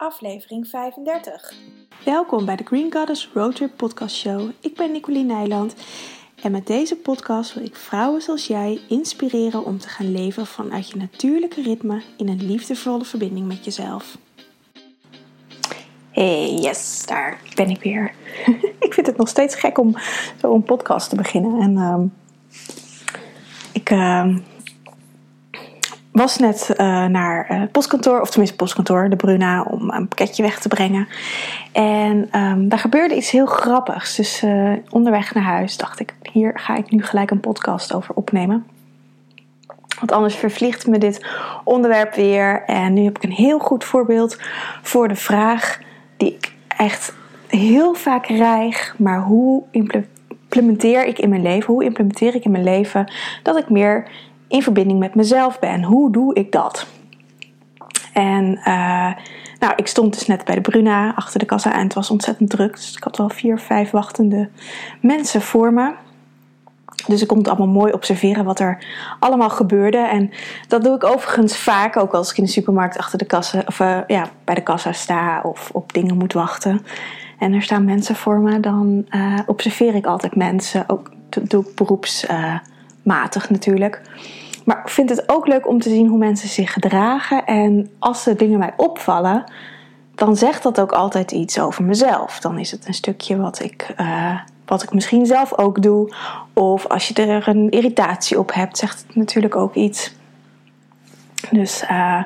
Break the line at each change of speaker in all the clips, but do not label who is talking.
aflevering 35.
Welkom bij de Green Goddess Roadtrip Podcast Show. Ik ben Nicoline Nijland en met deze podcast wil ik vrouwen zoals jij inspireren om te gaan leven vanuit je natuurlijke ritme in een liefdevolle verbinding met jezelf. Hey, yes, daar ben ik weer. ik vind het nog steeds gek om zo een podcast te beginnen. En uh, ik uh, was net uh, naar het postkantoor, of tenminste postkantoor, de Bruna, om een pakketje weg te brengen. En um, daar gebeurde iets heel grappigs. Dus uh, onderweg naar huis dacht ik, hier ga ik nu gelijk een podcast over opnemen. Want anders vervliegt me dit onderwerp weer. En nu heb ik een heel goed voorbeeld voor de vraag die ik echt heel vaak krijg. Maar hoe implementeer ik in mijn leven, hoe implementeer ik in mijn leven dat ik meer in verbinding met mezelf ben. Hoe doe ik dat? En uh, nou, ik stond dus net bij de Bruna achter de kassa en het was ontzettend druk. Dus ik had wel vier, vijf wachtende mensen voor me. Dus ik kon het allemaal mooi observeren wat er allemaal gebeurde. En dat doe ik overigens vaak, ook als ik in de supermarkt achter de kassa, of uh, ja, bij de kassa sta of op dingen moet wachten. En er staan mensen voor me, dan uh, observeer ik altijd mensen. Ook doe ik beroepsmatig natuurlijk. Maar ik vind het ook leuk om te zien hoe mensen zich gedragen. En als er dingen mij opvallen, dan zegt dat ook altijd iets over mezelf. Dan is het een stukje wat ik, uh, wat ik misschien zelf ook doe. Of als je er een irritatie op hebt, zegt het natuurlijk ook iets. Dus, uh,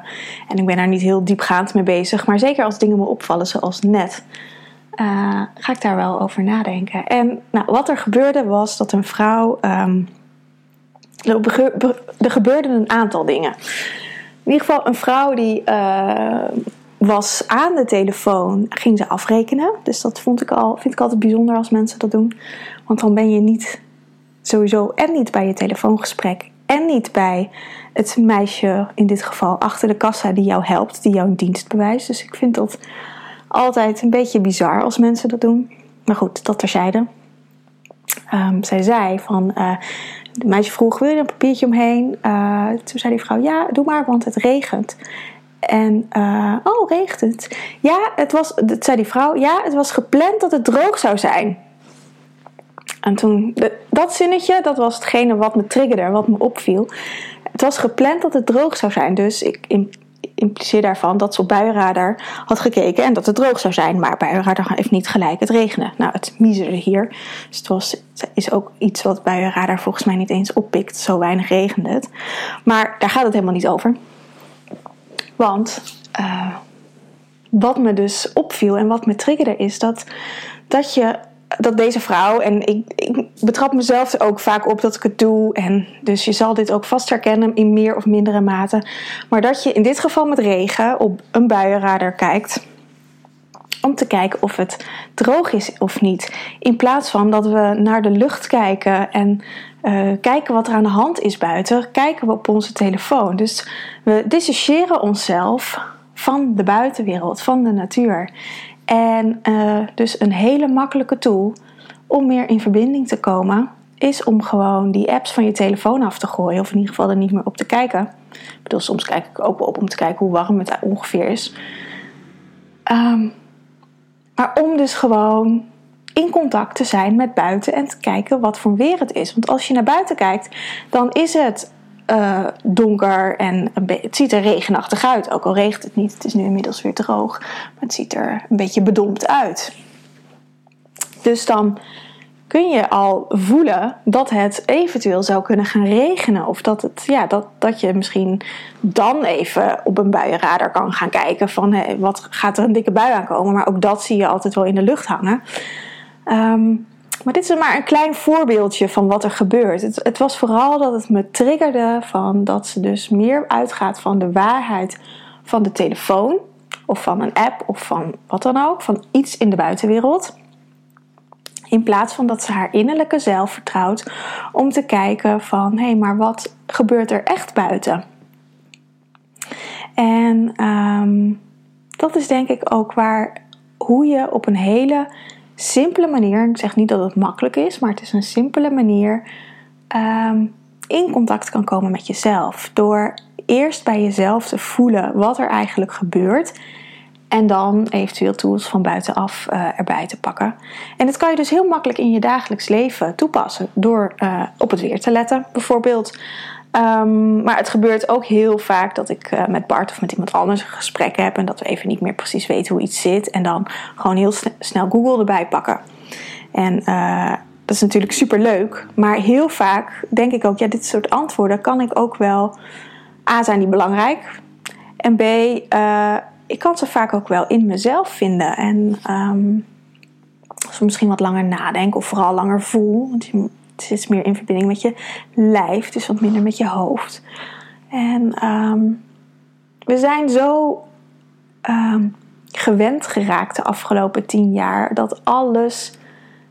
en ik ben daar niet heel diepgaand mee bezig. Maar zeker als dingen me opvallen, zoals net, uh, ga ik daar wel over nadenken. En nou, wat er gebeurde was dat een vrouw. Um, er gebeurden een aantal dingen. In ieder geval, een vrouw die uh, was aan de telefoon, ging ze afrekenen. Dus dat vond ik al, vind ik altijd bijzonder als mensen dat doen. Want dan ben je niet sowieso en niet bij je telefoongesprek en niet bij het meisje, in dit geval achter de kassa, die jou helpt, die jou een dienst bewijst. Dus ik vind dat altijd een beetje bizar als mensen dat doen. Maar goed, dat terzijde. Um, zij zei van, uh, de meisje vroeg, wil je een papiertje omheen? Uh, toen zei die vrouw, ja, doe maar, want het regent. En, uh, oh, regent het? Ja, het was, dat zei die vrouw, ja, het was gepland dat het droog zou zijn. En toen, dat zinnetje, dat was hetgene wat me triggerde, wat me opviel. Het was gepland dat het droog zou zijn. Dus ik impliceer daarvan dat ze op buienradar had gekeken en dat het droog zou zijn. Maar buienradar heeft niet gelijk het regenen. Nou, het miezerde hier. Dus het was, is ook iets wat buienradar volgens mij niet eens oppikt. Zo weinig regende het. Maar daar gaat het helemaal niet over. Want uh, wat me dus opviel en wat me triggerde is dat, dat je dat deze vrouw, en ik, ik, betrap mezelf ook vaak op dat ik het doe, en dus je zal dit ook vast herkennen in meer of mindere mate, maar dat je in dit geval met regen op een buienradar kijkt om te kijken of het droog is of niet. In plaats van dat we naar de lucht kijken en uh, kijken wat er aan de hand is buiten, kijken we op onze telefoon. Dus we dissociëren onszelf van de buitenwereld, van de natuur. En uh, dus een hele makkelijke tool om meer in verbinding te komen, is om gewoon die apps van je telefoon af te gooien. Of in ieder geval er niet meer op te kijken. Ik bedoel, soms kijk ik ook op om te kijken hoe warm het ongeveer is. Um, maar om dus gewoon in contact te zijn met buiten en te kijken wat voor weer het is. Want als je naar buiten kijkt, dan is het uh, donker en het ziet er regenachtig uit. Ook al regent het niet, het is nu inmiddels weer droog. Maar het ziet er een beetje bedompt uit. Dus dan kun je al voelen dat het eventueel zou kunnen gaan regenen. Of dat, het, ja, dat, dat je misschien dan even op een buienradar kan gaan kijken van hey, wat gaat er een dikke bui aankomen. Maar ook dat zie je altijd wel in de lucht hangen. Um, maar dit is maar een klein voorbeeldje van wat er gebeurt. Het, het, was vooral dat het me triggerde van dat ze dus meer uitgaat van de waarheid van de telefoon of van een app of van wat dan ook, van iets in de buitenwereld. In plaats van dat ze haar innerlijke zelf vertrouwt om te kijken van hé, hey, maar wat gebeurt er echt buiten? En um, dat is denk ik ook waar hoe je op een hele simpele manier, ik zeg niet dat het makkelijk is, maar het is een simpele manier, um, in contact kan komen met jezelf. Door eerst bij jezelf te voelen wat er eigenlijk gebeurt. En dan eventueel tools van buitenaf uh, erbij te pakken. En dat kan je dus heel makkelijk in je dagelijks leven toepassen. Door uh, op het weer te letten, bijvoorbeeld. Um, maar het gebeurt ook heel vaak dat ik uh, met Bart of met iemand anders een gesprek heb. En dat we even niet meer precies weten hoe iets zit. En dan gewoon heel snel Google erbij pakken. En dat is natuurlijk super leuk. Maar heel vaak denk ik ook, ja, dit soort antwoorden kan ik ook wel. A, zijn die belangrijk. En B, ik kan ze vaak ook wel in mezelf vinden. En um, we misschien wat langer nadenken of vooral langer voel. Zit meer in verbinding met je lijf, dus wat minder met je hoofd. En um, we zijn zo um, gewend geraakt de afgelopen tien jaar dat alles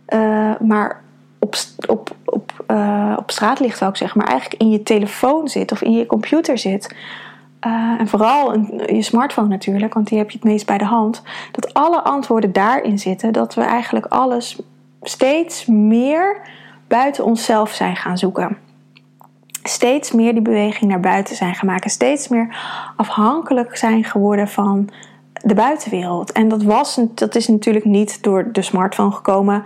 uh, maar op, op, op, uh, op straat ligt, zou ik zeggen, maar eigenlijk in je telefoon zit of in je computer zit. Uh, en vooral je smartphone natuurlijk, want die heb je het meest bij de hand. Dat alle antwoorden daarin zitten. Dat we eigenlijk alles steeds meer buiten onszelf zijn gaan zoeken. Steeds meer die beweging naar buiten zijn gaan maken. Steeds meer afhankelijk zijn geworden van de buitenwereld. En dat, was, dat is natuurlijk niet door de smartphone gekomen.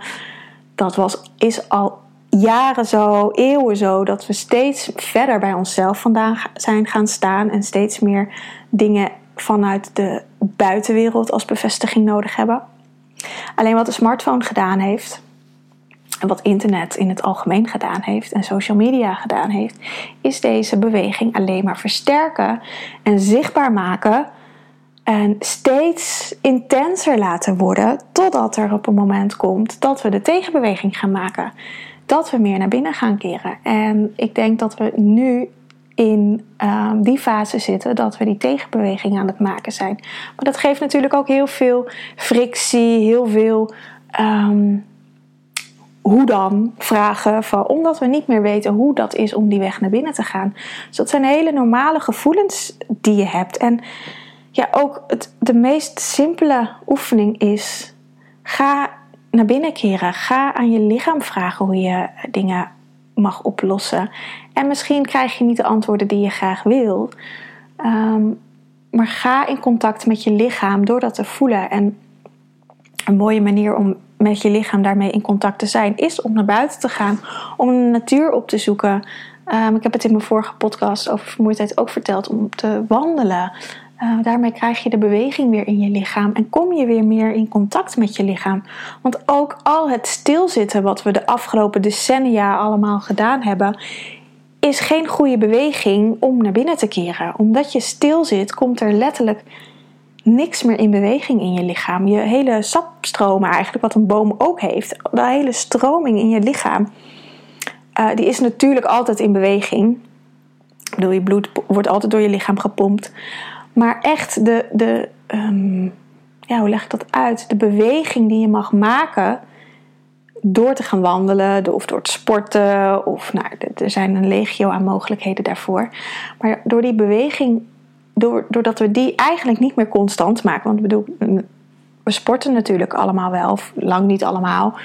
Dat was, is al jaren zo, eeuwen zo, dat we steeds verder bij onszelf vandaan zijn gaan staan en steeds meer dingen vanuit de buitenwereld als bevestiging nodig hebben. Alleen wat de smartphone gedaan heeft, en wat internet in het algemeen gedaan heeft en social media gedaan heeft, is deze beweging alleen maar versterken en zichtbaar maken en steeds intenser laten worden totdat er op een moment komt dat we de tegenbeweging gaan maken dat we meer naar binnen gaan keren. En ik denk dat we nu in um, die fase zitten dat we die tegenbeweging aan het maken zijn. Maar dat geeft natuurlijk ook heel veel frictie, heel veel um, hoe dan vragen, van, omdat we niet meer weten hoe dat is om die weg naar binnen te gaan. Dus dat zijn hele normale gevoelens die je hebt. En ja, ook het, de meest simpele oefening is: ga naar binnen keren. Ga aan je lichaam vragen hoe je dingen mag oplossen. En misschien krijg je niet de antwoorden die je graag wil. Ehm, maar ga in contact met je lichaam door dat te voelen. En een mooie manier om met je lichaam daarmee in contact te zijn is om naar buiten te gaan, om de natuur op te zoeken. Um, ik heb het in mijn vorige podcast over vermoeidheid ook verteld om te wandelen. Uh, daarmee krijg je de beweging weer in je lichaam en kom je weer meer in contact met je lichaam. Want ook al het stilzitten wat we de afgelopen decennia allemaal gedaan hebben, is geen goede beweging om naar binnen te keren. Omdat je stil zit, komt er letterlijk niks meer in beweging in je lichaam. Je hele sapstromen, eigenlijk wat een boom ook heeft, de hele stroming in je lichaam, uh, die is natuurlijk altijd in beweging. Ik je bloed wordt altijd door je lichaam gepompt. Maar echt de, de um, ja, hoe leg ik dat uit? De beweging die je mag maken door te gaan wandelen of door te sporten. Of nou, er zijn een legio aan mogelijkheden daarvoor. Maar door die beweging, doordat we die eigenlijk niet meer constant maken. Want bedoel, we sporten natuurlijk allemaal wel, lang niet allemaal.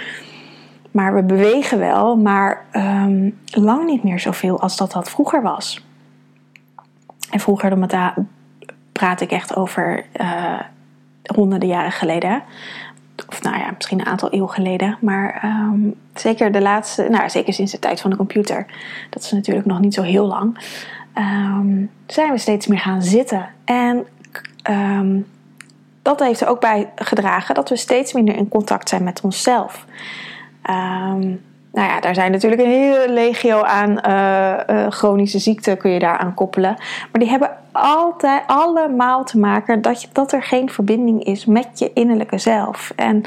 Maar we bewegen wel, maar um, lang niet meer zoveel als dat dat vroeger was. En vroeger, de praat ik echt over uh, honderden jaren geleden. Of nou ja, misschien een aantal eeuwen geleden. Maar um, zeker de laatste, nou zeker sinds de tijd van de computer. Dat is natuurlijk nog niet zo heel lang. Um, zijn we steeds meer gaan zitten. En um, dat heeft er ook bij gedragen dat we steeds minder in contact zijn met onszelf. Um, nou ja, daar zijn natuurlijk een hele legio aan uh, uh, chronische ziekten kun je daaraan koppelen. Maar die hebben altijd allemaal te maken dat, je, dat er geen verbinding is met je innerlijke zelf. En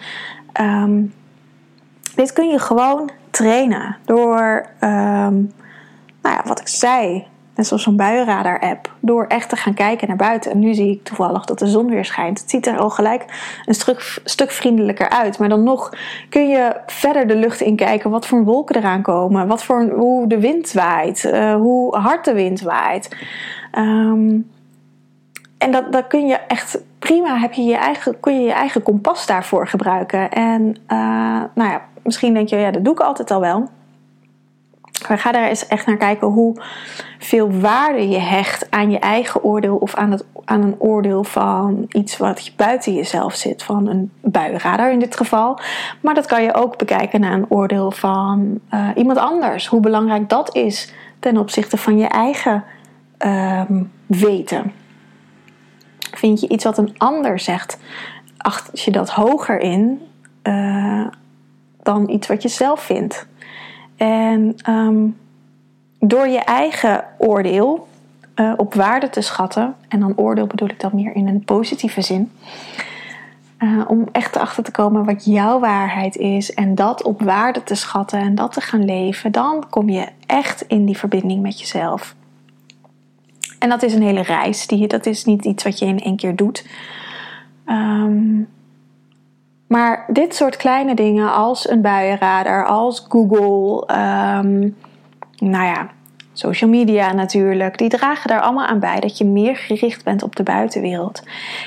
dit kun je gewoon trainen door, nou ja, wat ik zei, Net zoals zo'n buienradar-app. Door echt te gaan kijken naar buiten. En nu zie ik toevallig dat de zon weer schijnt. Het ziet er al gelijk een stuk, stuk vriendelijker uit. Maar dan nog kun je verder de lucht in kijken. Wat voor wolken eraan komen. Wat voor, hoe de wind waait. Uh, hoe hard de wind waait. Um, en dat, kun je echt prima. Heb je je eigen, kun je je eigen kompas daarvoor gebruiken. En uh, nou ja, misschien denk je, ja, dat doe ik altijd al wel. Maar ga daar eens echt naar kijken hoe veel waarde je hecht aan je eigen oordeel of aan, het, aan een oordeel van iets wat buiten jezelf zit, van een buienradar in dit geval. Maar dat kan je ook bekijken naar een oordeel van uh, iemand anders. Hoe belangrijk dat is ten opzichte van je eigen uh, weten. Vind je iets wat een ander zegt, acht je dat hoger in uh, dan iets wat je zelf vindt? En um, door je eigen oordeel uh, op waarde te schatten, en dan oordeel bedoel ik dan meer in een positieve zin, uh, om echt erachter te komen wat jouw waarheid is en dat op waarde te schatten en dat te gaan leven, dan kom je echt in die verbinding met jezelf. En dat is een hele reis. Die, dat is niet iets wat je in één keer doet. Um, maar dit soort kleine dingen als een buienradar, als Google, um, nou ja, social media natuurlijk, die dragen daar allemaal aan bij dat je meer gericht bent op de buitenwereld.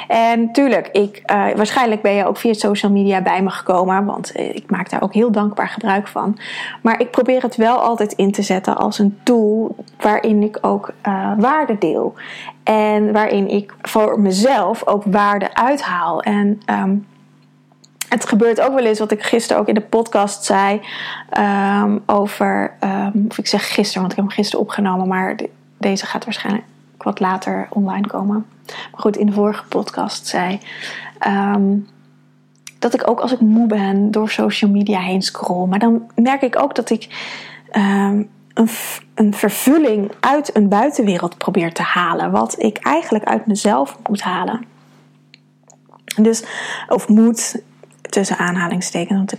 En tuurlijk, ik, uh, waarschijnlijk ben je ook via social media bij me gekomen, want eh, ik maak daar ook heel dankbaar gebruik van. Maar ik probeer het wel altijd in te zetten als een tool waarin ik ook uh, waarde deel. En waarin ik voor mezelf ook waarde uithaal. En um, het gebeurt ook wel eens, wat ik gisteren ook in de podcast zei, um, over, um, of ik zeg gisteren, want ik heb hem gisteren opgenomen, maar de, deze gaat waarschijnlijk wat later online komen. Maar goed, in de vorige podcast zei um, dat ik ook als ik moe ben door social media heen scroll, maar dan merk ik ook dat ik een, een vervulling uit een buitenwereld probeer te halen, wat ik eigenlijk uit mezelf moet halen. Dus, of moet, tussen aanhalingstekens, want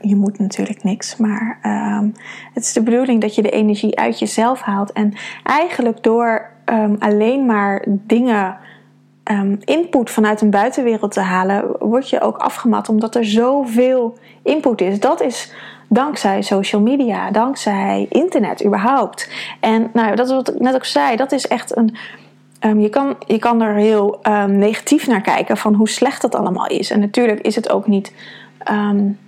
je moet natuurlijk niks. Maar um, het is de bedoeling dat je de energie uit jezelf haalt. En eigenlijk door um, alleen maar dingen, um, input vanuit een buitenwereld te halen, word je ook afgemat omdat er zoveel input is. Dat is dankzij social media, dankzij internet überhaupt. En nou, dat is wat ik net ook zei, dat is echt een Um, je, kan, je kan er heel um, negatief naar kijken van hoe slecht dat allemaal is. En natuurlijk is het ook niet. Um,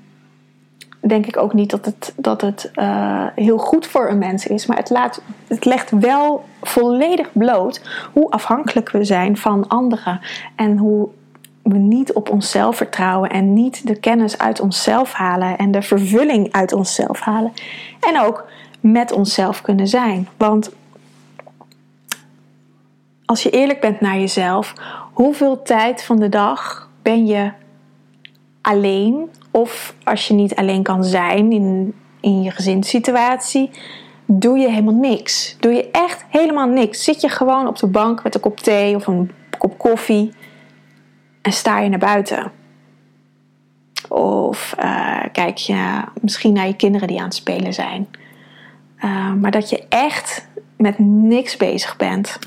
denk ik ook niet dat het, dat het uh, heel goed voor een mens is. Maar het, laat, het legt wel volledig bloot hoe afhankelijk we zijn van anderen. En hoe we niet op onszelf vertrouwen en niet de kennis uit onszelf halen en de vervulling uit onszelf halen. En ook met onszelf kunnen zijn. Want als je eerlijk bent naar jezelf, hoeveel tijd van de dag ben je alleen? Of als je niet alleen kan zijn in, in je gezinssituatie, doe je helemaal niks. Doe je echt helemaal niks. Zit je gewoon op de bank met een kop thee of een kop koffie en sta je naar buiten. Of uh, kijk je misschien naar je kinderen die aan het spelen zijn. Uh, maar dat je echt met niks bezig bent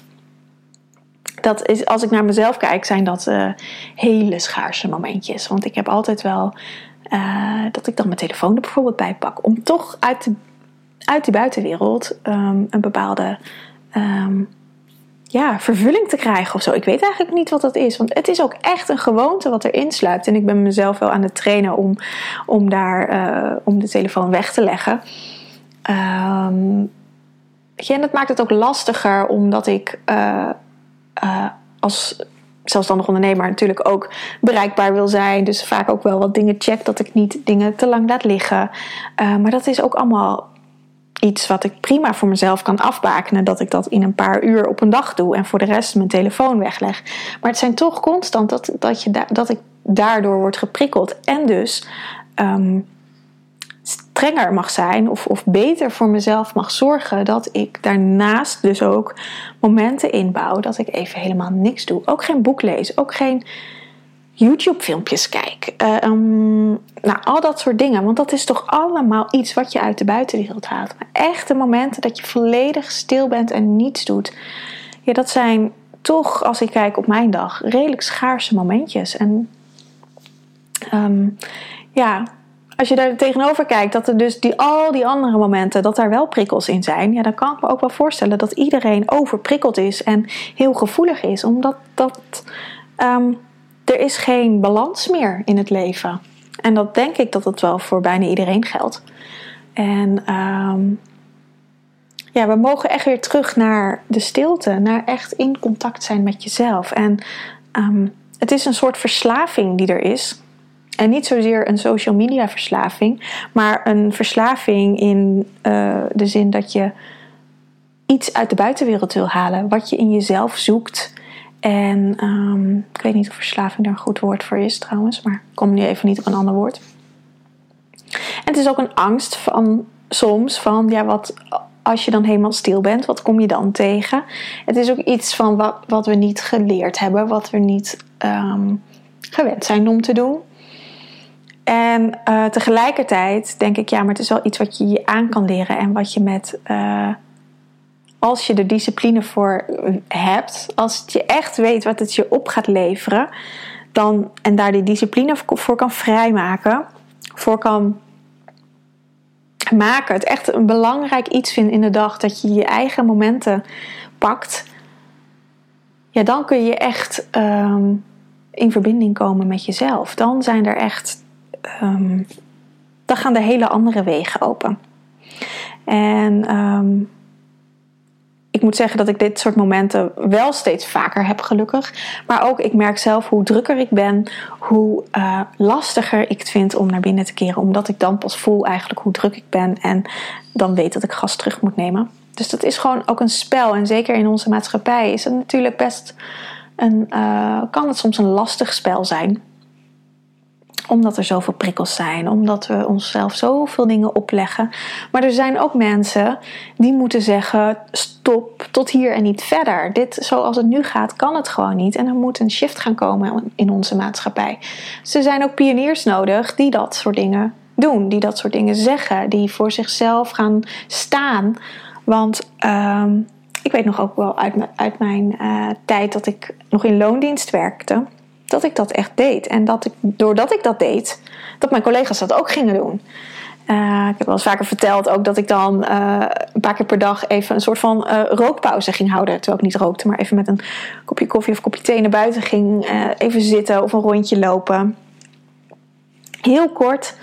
dat is, als ik naar mezelf kijk, zijn dat uh, hele schaarse momentjes. Want ik heb altijd wel uh, dat ik dan mijn telefoon er bijvoorbeeld bij pak. Om toch uit de, uit die buitenwereld um, een bepaalde um, ja, vervulling te krijgen of zo. Ik weet eigenlijk niet wat dat is. Want het is ook echt een gewoonte wat erin sluipt. En ik ben mezelf wel aan het trainen om, om daar uh, om de telefoon weg te leggen. Um, en dat maakt het ook lastiger omdat ik uh, als zelfstandig ondernemer natuurlijk ook bereikbaar wil zijn. Dus vaak ook wel wat dingen check, dat ik niet dingen te lang laat liggen. Uh, maar dat is ook allemaal iets wat ik prima voor mezelf kan afbakenen. Dat ik dat in een paar uur op een dag doe en voor de rest mijn telefoon wegleg. Maar het zijn toch constant dat, dat, je dat ik daardoor word geprikkeld. En dus um, strenger mag zijn of, of beter voor mezelf mag zorgen, dat ik daarnaast dus ook momenten inbouw dat ik even helemaal niks doe. Ook geen boek lees, ook geen YouTube-filmpjes kijk. Uh, um, nou, al dat soort dingen. Want dat is toch allemaal iets wat je uit de buitenwereld haalt. Maar echte momenten dat je volledig stil bent en niets doet. Ja, dat zijn toch, als ik kijk op mijn dag, redelijk schaarse momentjes. En um, ja, als je daar tegenover kijkt, dat er dus die, al die andere momenten, dat daar wel prikkels in zijn, ja, dan kan ik me ook wel voorstellen dat iedereen overprikkeld is en heel gevoelig is, omdat dat, um, er is geen balans meer in het leven. En dat denk ik dat het wel voor bijna iedereen geldt. En um, ja, we mogen echt weer terug naar de stilte, naar echt in contact zijn met jezelf. En ehm, het is een soort verslaving die er is. En niet zozeer een social media verslaving, maar een verslaving in uh, de zin dat je iets uit de buitenwereld wil halen, wat je in jezelf zoekt. En um, ik weet niet of verslaving daar een goed woord voor is trouwens, maar ik kom nu even niet op een ander woord. En het is ook een angst van soms van ja, wat als je dan helemaal stil bent, wat kom je dan tegen? Het is ook iets van wat, wat we niet geleerd hebben, wat we niet um, gewend zijn om te doen. En uh, tegelijkertijd denk ik, ja, maar het is wel iets wat je je aan kan leren en wat je met, uh, als je er discipline voor hebt, als je echt weet wat het je op gaat leveren, dan, en daar die discipline voor kan vrijmaken, voor kan maken, het echt een belangrijk iets vindt in de dag, dat je je eigen momenten pakt, ja, dan kun je echt um, in verbinding komen met jezelf. Dan zijn er echt, um, dan gaan er hele andere wegen open. En um, ik moet zeggen dat ik dit soort momenten wel steeds vaker heb, gelukkig. Maar ook ik merk zelf hoe drukker ik ben, hoe uh, lastiger ik het vind om naar binnen te keren. Omdat ik dan pas voel eigenlijk hoe druk ik ben en dan weet dat ik gas terug moet nemen. Dus dat is gewoon ook een spel. En zeker in onze maatschappij is het natuurlijk best een, uh, kan het soms een lastig spel zijn omdat er zoveel prikkels zijn, omdat we onszelf zoveel dingen opleggen. Maar er zijn ook mensen die moeten zeggen: stop tot hier en niet verder. Dit, zoals het nu gaat, kan het gewoon niet. En er moet een shift gaan komen in onze maatschappij. Dus er zijn ook pioniers nodig die dat soort dingen doen, die dat soort dingen zeggen, die voor zichzelf gaan staan. Want um, ik weet nog ook wel uit, uit mijn uh, tijd dat ik nog in loondienst werkte dat ik dat echt deed. En dat ik, doordat ik dat deed, dat mijn collega's dat ook gingen doen. Uh, ik heb wel eens vaker verteld ook dat ik dan uh, een paar keer per dag even een soort van uh, rookpauze ging houden. Terwijl ik niet rookte, maar even met een kopje koffie of kopje thee naar buiten ging. even zitten of een rondje lopen. Heel kort,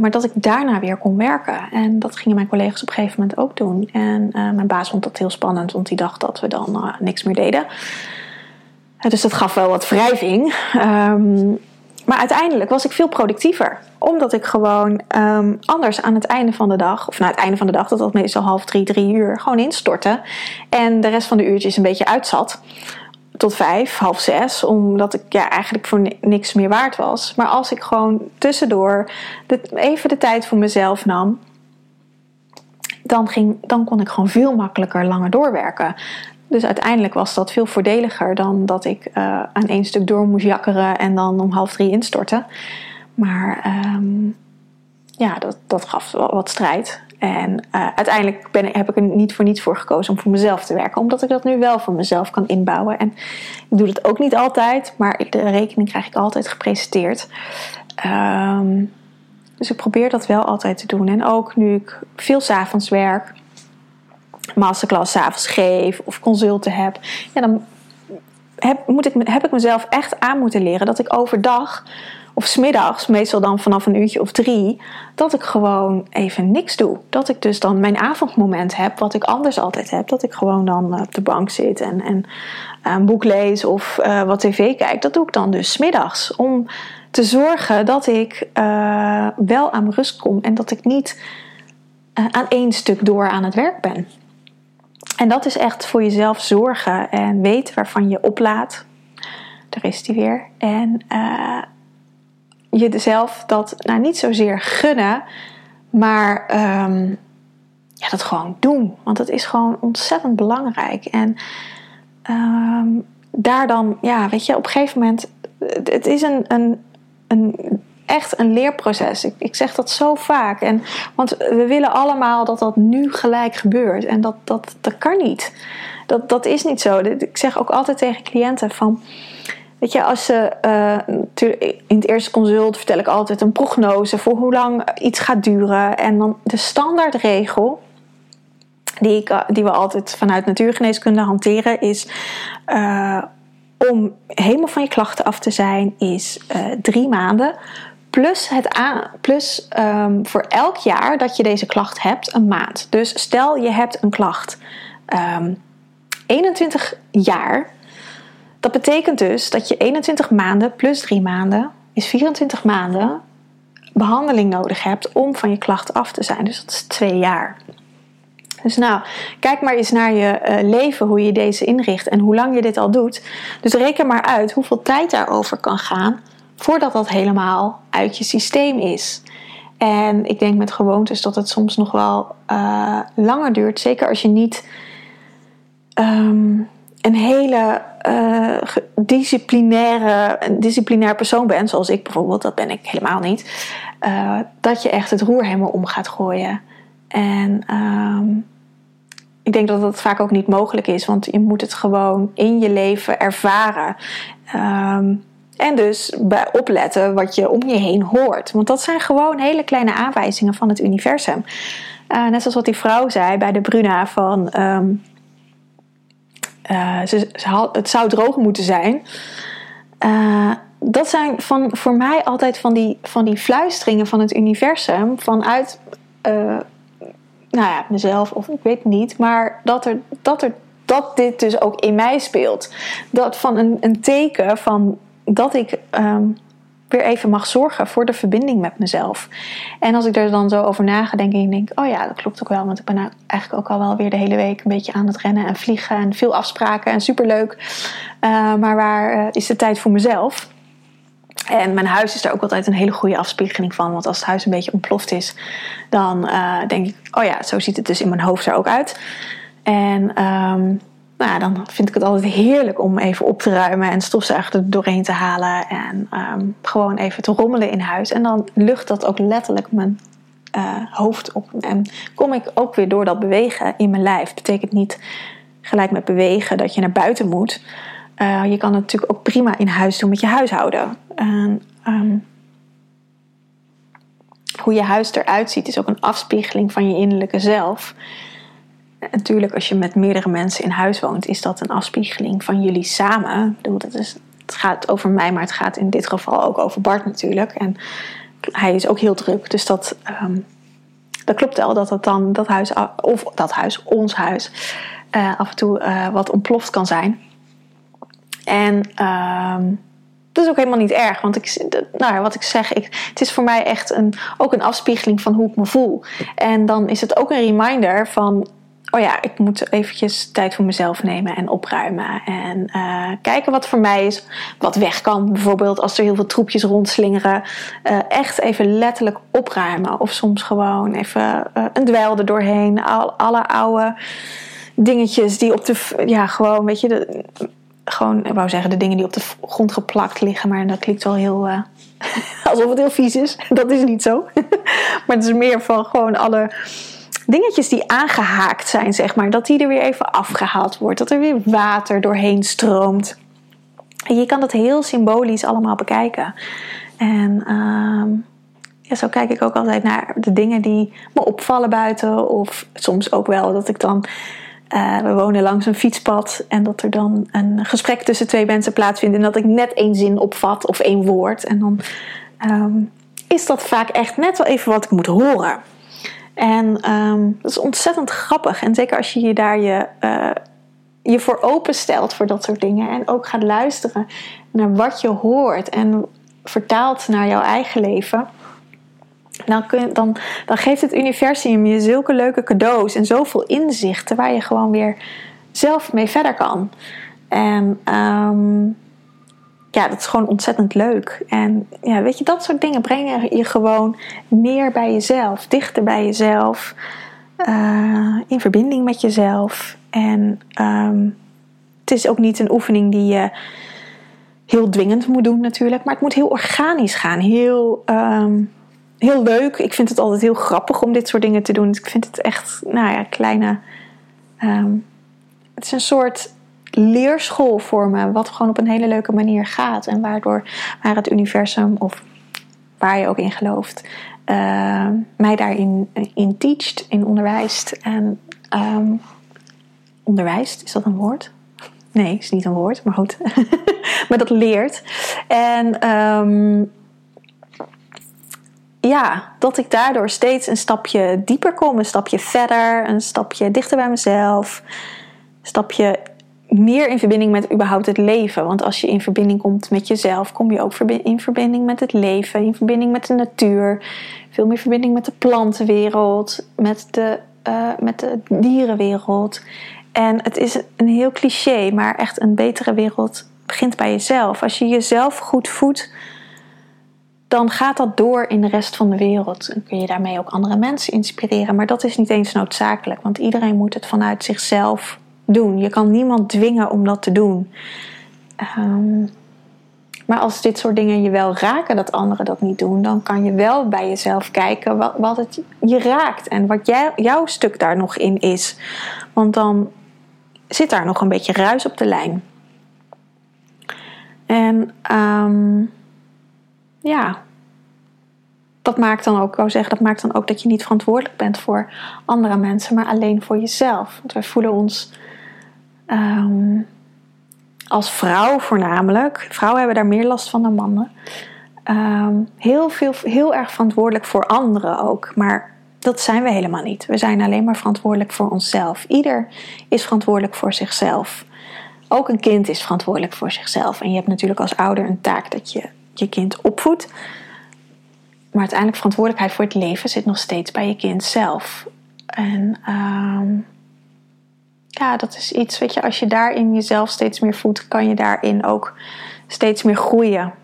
maar dat ik daarna weer kon werken. En dat gingen mijn collega's op een gegeven moment ook doen. En mijn baas vond dat heel spannend, want die dacht dat we dan niks meer deden. Dus dat gaf wel wat wrijving. Um, maar uiteindelijk was ik veel productiever. Omdat ik gewoon um, anders aan het einde van de dag, of na het einde van de dag, dat was meestal half drie, drie uur, gewoon instortte. En de rest van de uurtjes een beetje uitzat. Tot vijf, half zes, omdat ik ja, eigenlijk voor niks meer waard was. Maar als ik gewoon tussendoor even de tijd voor mezelf nam, dan, ging, dan kon ik gewoon veel makkelijker langer doorwerken. Dus uiteindelijk was dat veel voordeliger dan dat ik uh, aan één stuk door moest jakkeren en dan om half drie instorten. Maar um, ja, dat, dat gaf wel wat strijd. En uh, uiteindelijk ben, heb ik er niet voor niets voor gekozen om voor mezelf te werken. Omdat ik dat nu wel voor mezelf kan inbouwen. En ik doe dat ook niet altijd, maar de rekening krijg ik altijd gepresenteerd. Um, dus ik probeer dat wel altijd te doen. En ook nu ik veel s'avonds werk masterclass avonds geef of consulten heb, ja, dan heb, moet ik, heb ik mezelf echt aan moeten leren dat ik overdag of smiddags, meestal dan vanaf een uurtje of drie, dat ik gewoon even niks doe. Dat ik dus dan mijn avondmoment heb, wat ik anders altijd heb. Dat ik gewoon dan op de bank zit en, en een boek lees of uh, wat tv kijk. Dat doe ik dan dus smiddags. Om te zorgen dat ik uh, wel aan rust kom en dat ik niet aan één stuk door aan het werk ben. En dat is echt voor jezelf zorgen en weten waarvan je oplaat. Daar is die weer. En uh, jezelf dat nou niet zozeer gunnen, maar um, ja, dat gewoon doen. Want dat is gewoon ontzettend belangrijk. En um, daar dan, ja, weet je, op een gegeven moment, het is een, een, een echt een leerproces. Ik, ik zeg dat zo vaak. En, want we willen allemaal dat dat nu gelijk gebeurt. En dat, dat, dat kan niet. Dat, dat is niet zo. Ik zeg ook altijd tegen cliënten van... Weet je, als ze uh, in het eerste consult vertel ik altijd een prognose voor hoe lang iets gaat duren. En dan de standaardregel die, ik, die we altijd vanuit natuurgeneeskunde hanteren is. Uh, om helemaal van je klachten af te zijn, is drie maanden Plus, het plus ehm, voor elk jaar dat je deze klacht hebt, een maand. Dus stel je hebt een klacht 21 ehm, jaar. Dat betekent dus dat je 21 maanden plus 3 maanden is 24 maanden behandeling nodig hebt om van je klacht af te zijn. Dus dat is twee jaar. Dus nou, kijk maar eens naar je uh, leven, hoe je deze inricht en hoe lang je dit al doet. Dus reken maar uit hoeveel tijd daarover kan gaan voordat dat helemaal uit je systeem is. En ik denk met gewoontes dat het soms nog wel uh, langer duurt. Zeker als je niet um, een hele uh, disciplinaire, een disciplinair persoon bent, zoals ik bijvoorbeeld, dat ben ik helemaal niet. Uh, dat je echt het roer helemaal om gaat gooien. En um, ik denk dat dat vaak ook niet mogelijk is, want je moet het gewoon in je leven ervaren. Um, en dus opletten wat je om je heen hoort. Want dat zijn gewoon hele kleine aanwijzingen van het universum. Uh, net zoals wat die vrouw zei bij de Bruna van... Um, uh, ze, ze het zou droog moeten zijn. Uh, dat zijn van, voor mij altijd van die, van die fluisteringen van het universum. Vanuit nou ja, mezelf of ik weet niet. Maar dat, er, dat, er, dat dit dus ook in mij speelt. Dat van een, een teken van dat ik um, weer even mag zorgen voor de verbinding met mezelf. En als ik er dan zo over na ga denken en denk, oh ja, dat klopt ook wel. Want ik ben nou eigenlijk ook al wel weer de hele week een beetje aan het rennen en vliegen en veel afspraken en superleuk. Uh, maar waar uh, is de tijd voor mezelf? En mijn huis is daar ook altijd een hele goede afspiegeling van. Want als het huis een beetje ontploft is, dan uh, denk ik: oh ja, zo ziet het dus in mijn hoofd er ook uit. En um, nou, dan vind ik het altijd heerlijk om even op te ruimen en stofzuigen er doorheen te halen. En um, gewoon even te rommelen in huis. En dan lucht dat ook letterlijk mijn uh, hoofd op. En kom ik ook weer door dat bewegen in mijn lijf. Betekent niet gelijk met bewegen dat je naar buiten moet. Uh, je kan het natuurlijk ook prima in huis doen met je huishouden. En, um, hoe je huis eruit ziet is ook een afspiegeling van je innerlijke zelf. Natuurlijk, als je met meerdere mensen in huis woont, is dat een afspiegeling van jullie samen. Bedoel, is, het gaat over mij, maar het gaat in dit geval ook over Bart natuurlijk. En hij is ook heel druk, dus dat, um, dat klopt wel dat dat dan dat huis, of dat huis, ons huis, uh, af en toe uh, wat ontploft kan zijn. En um, dat is ook helemaal niet erg, want ik, nou, wat ik zeg, ik, het is voor mij echt een, ook een afspiegeling van hoe ik me voel. En dan is het ook een reminder van oh ja, ik moet eventjes tijd voor mezelf nemen en opruimen. En uh, kijken wat voor mij is, wat weg kan. Bijvoorbeeld als er heel veel troepjes rondslingeren. Uh, echt even letterlijk opruimen. Of soms gewoon even uh, een dweil er doorheen. Al, alle oude dingetjes die op de... Ja, gewoon, weet je... Gewoon, ik wou zeggen, de dingen die op de grond geplakt liggen. Maar dat klinkt wel heel... alsof het heel vies is. Dat is niet zo. maar het is meer van gewoon alle dingetjes die aangehaakt zijn, zeg maar, dat die er weer even afgehaald wordt. Dat er weer water doorheen stroomt. En je kan dat heel symbolisch allemaal bekijken. En uh, ja, zo kijk ik ook altijd naar de dingen die me opvallen buiten. Of soms ook wel dat ik dan. Uh, we wonen langs een fietspad en dat er dan een gesprek tussen twee mensen plaatsvindt. En dat ik net één zin opvat of één woord. En dan um, is dat vaak echt net wel even wat ik moet horen. En um, dat is ontzettend grappig. En zeker als je je daar je, uh, je voor openstelt voor dat soort dingen. En ook gaat luisteren naar wat je hoort. En vertaalt naar jouw eigen leven. Dan, kun, dan, dan geeft het universum je zulke leuke cadeaus en zoveel inzichten waar je gewoon weer zelf mee verder kan. En um, ja, dat is gewoon ontzettend leuk. En ja, weet je, dat soort dingen brengen je gewoon meer bij jezelf, dichter bij jezelf, uh, in verbinding met jezelf. En um, het is ook niet een oefening die je heel dwingend moet doen, natuurlijk, maar het moet heel organisch gaan, heel. Um, heel leuk. Ik vind het altijd heel grappig om dit soort dingen te doen. Ik vind het echt, nou ja, kleine. Um, het is een soort leerschool voor me, wat gewoon op een hele leuke manier gaat. En waardoor waar het universum, of waar je ook in gelooft, uh, mij daarin in teacht, in onderwijst. En um, onderwijst, is dat een woord? Nee, is niet een woord, maar goed. maar dat leert. En um, ja, dat ik daardoor steeds een stapje dieper kom, een stapje verder, een stapje dichter bij mezelf, een stapje meer in verbinding met überhaupt het leven. Want als je in verbinding komt met jezelf, kom je ook in verbinding met het leven, in verbinding met de natuur, veel meer verbinding met de plantenwereld, met de, uh, met de dierenwereld. En het is een heel cliché, maar echt een betere wereld begint bij jezelf. Als je jezelf goed voedt, dan gaat dat door in de rest van de wereld. Dan kun je daarmee ook andere mensen inspireren. Maar dat is niet eens noodzakelijk, want iedereen moet het vanuit zichzelf doen. Je kan niemand dwingen om dat te doen. Ehm, maar als dit soort dingen je wel raken dat anderen dat niet doen, dan kan je wel bij jezelf kijken wat, het je raakt en wat jij, jouw stuk daar nog in is. Want dan zit daar nog een beetje ruis op de lijn. En um, ja, dat maakt dan ook, ik zeggen, dat maakt dan ook dat je niet verantwoordelijk bent voor andere mensen, maar alleen voor jezelf. Want wij voelen ons um, als vrouw voornamelijk, vrouwen hebben daar meer last van dan mannen, um, heel, veel, heel erg verantwoordelijk voor anderen ook. Maar dat zijn we helemaal niet. We zijn alleen maar verantwoordelijk voor onszelf. Ieder is verantwoordelijk voor zichzelf. Ook een kind is verantwoordelijk voor zichzelf. En je hebt natuurlijk als ouder een taak dat je je kind opvoedt. Maar uiteindelijk verantwoordelijkheid voor het leven zit nog steeds bij je kind zelf. En uh, ja, dat is iets, weet je, als je daarin jezelf steeds meer voedt, kan je daarin ook steeds meer groeien.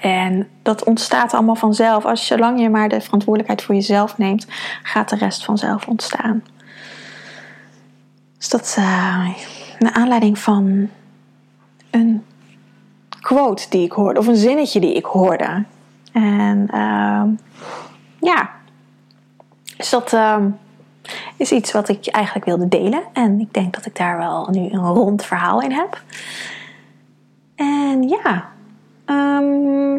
En dat ontstaat allemaal vanzelf. Als zolang je maar de verantwoordelijkheid voor jezelf neemt, gaat de rest vanzelf ontstaan. Dus dat is uh, naar aanleiding van een quote die ik hoorde, of een zinnetje die ik hoorde. En uh, ja, dus dat uh, is iets wat ik eigenlijk wilde delen. En ik denk dat ik daar wel nu een rond verhaal in heb. En ja, um,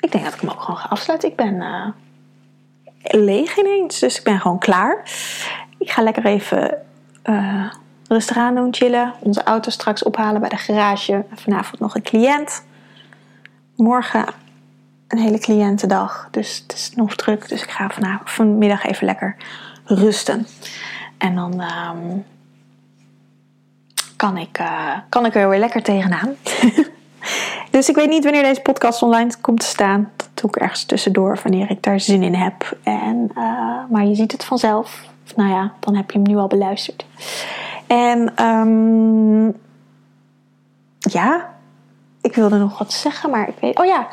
ik denk dat ik hem ook gewoon ga afsluiten. Ik ben uh, leeg ineens, dus ik ben gewoon klaar. Ik ga lekker even uh, rustig aan doen, chillen. Onze auto straks ophalen bij de garage. Vanavond nog een cliënt. Morgen een hele cliëntendag. Dus het is nog druk. Dus ik ga vanavond, vanmiddag even lekker rusten. En dan um, kan, ik, uh, kan ik er weer lekker tegenaan. dus ik weet niet wanneer deze podcast online komt te staan. Dat doe ik ergens tussendoor wanneer ik daar zin in heb. En, uh, maar je ziet het vanzelf. Nou ja, dan heb je hem nu al beluisterd. En um, ja, ik wilde nog wat zeggen, maar ik weet. Oh ja,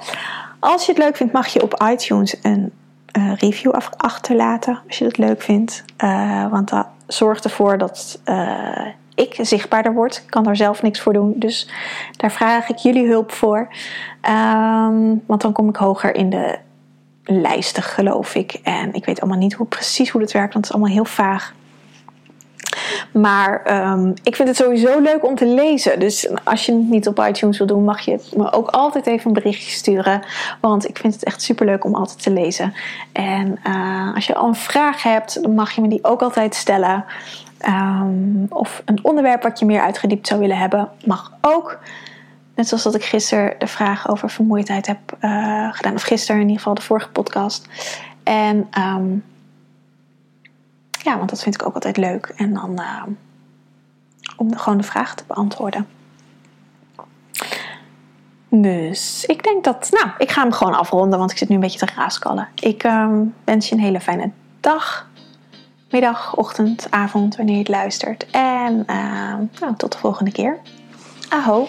als je het leuk vindt, mag je op iTunes een uh, review achterlaten. Als je dat leuk vindt. Uh, want dat zorgt ervoor dat uh, ik zichtbaarder word. Ik kan daar zelf niks voor doen. Dus daar vraag ik jullie hulp voor. Um, want dan kom ik hoger in de lijsten, geloof ik. En ik weet allemaal niet hoe, precies hoe dat werkt, want het is allemaal heel vaag. Maar um, ik vind het sowieso leuk om te lezen. Dus als je het niet op iTunes wil doen, mag je me ook altijd even een berichtje sturen. Want ik vind het echt super leuk om altijd te lezen. En uh, als je al een vraag hebt, dan mag je me die ook altijd stellen. Um, of een onderwerp wat je meer uitgediept zou willen hebben, mag ook. Net zoals dat ik gisteren de vraag over vermoeidheid heb uh, gedaan. Of gisteren in ieder geval de vorige podcast. En um, ja, want dat vind ik ook altijd leuk. En dan uh, om gewoon de vraag te beantwoorden. Dus ik denk dat, nou, ik ga hem gewoon afronden, want ik zit nu een beetje te raaskallen. Ik um, wens je een hele fijne dag, middag, ochtend, avond, wanneer je het luistert. En uh, nou, tot de volgende keer. Aho!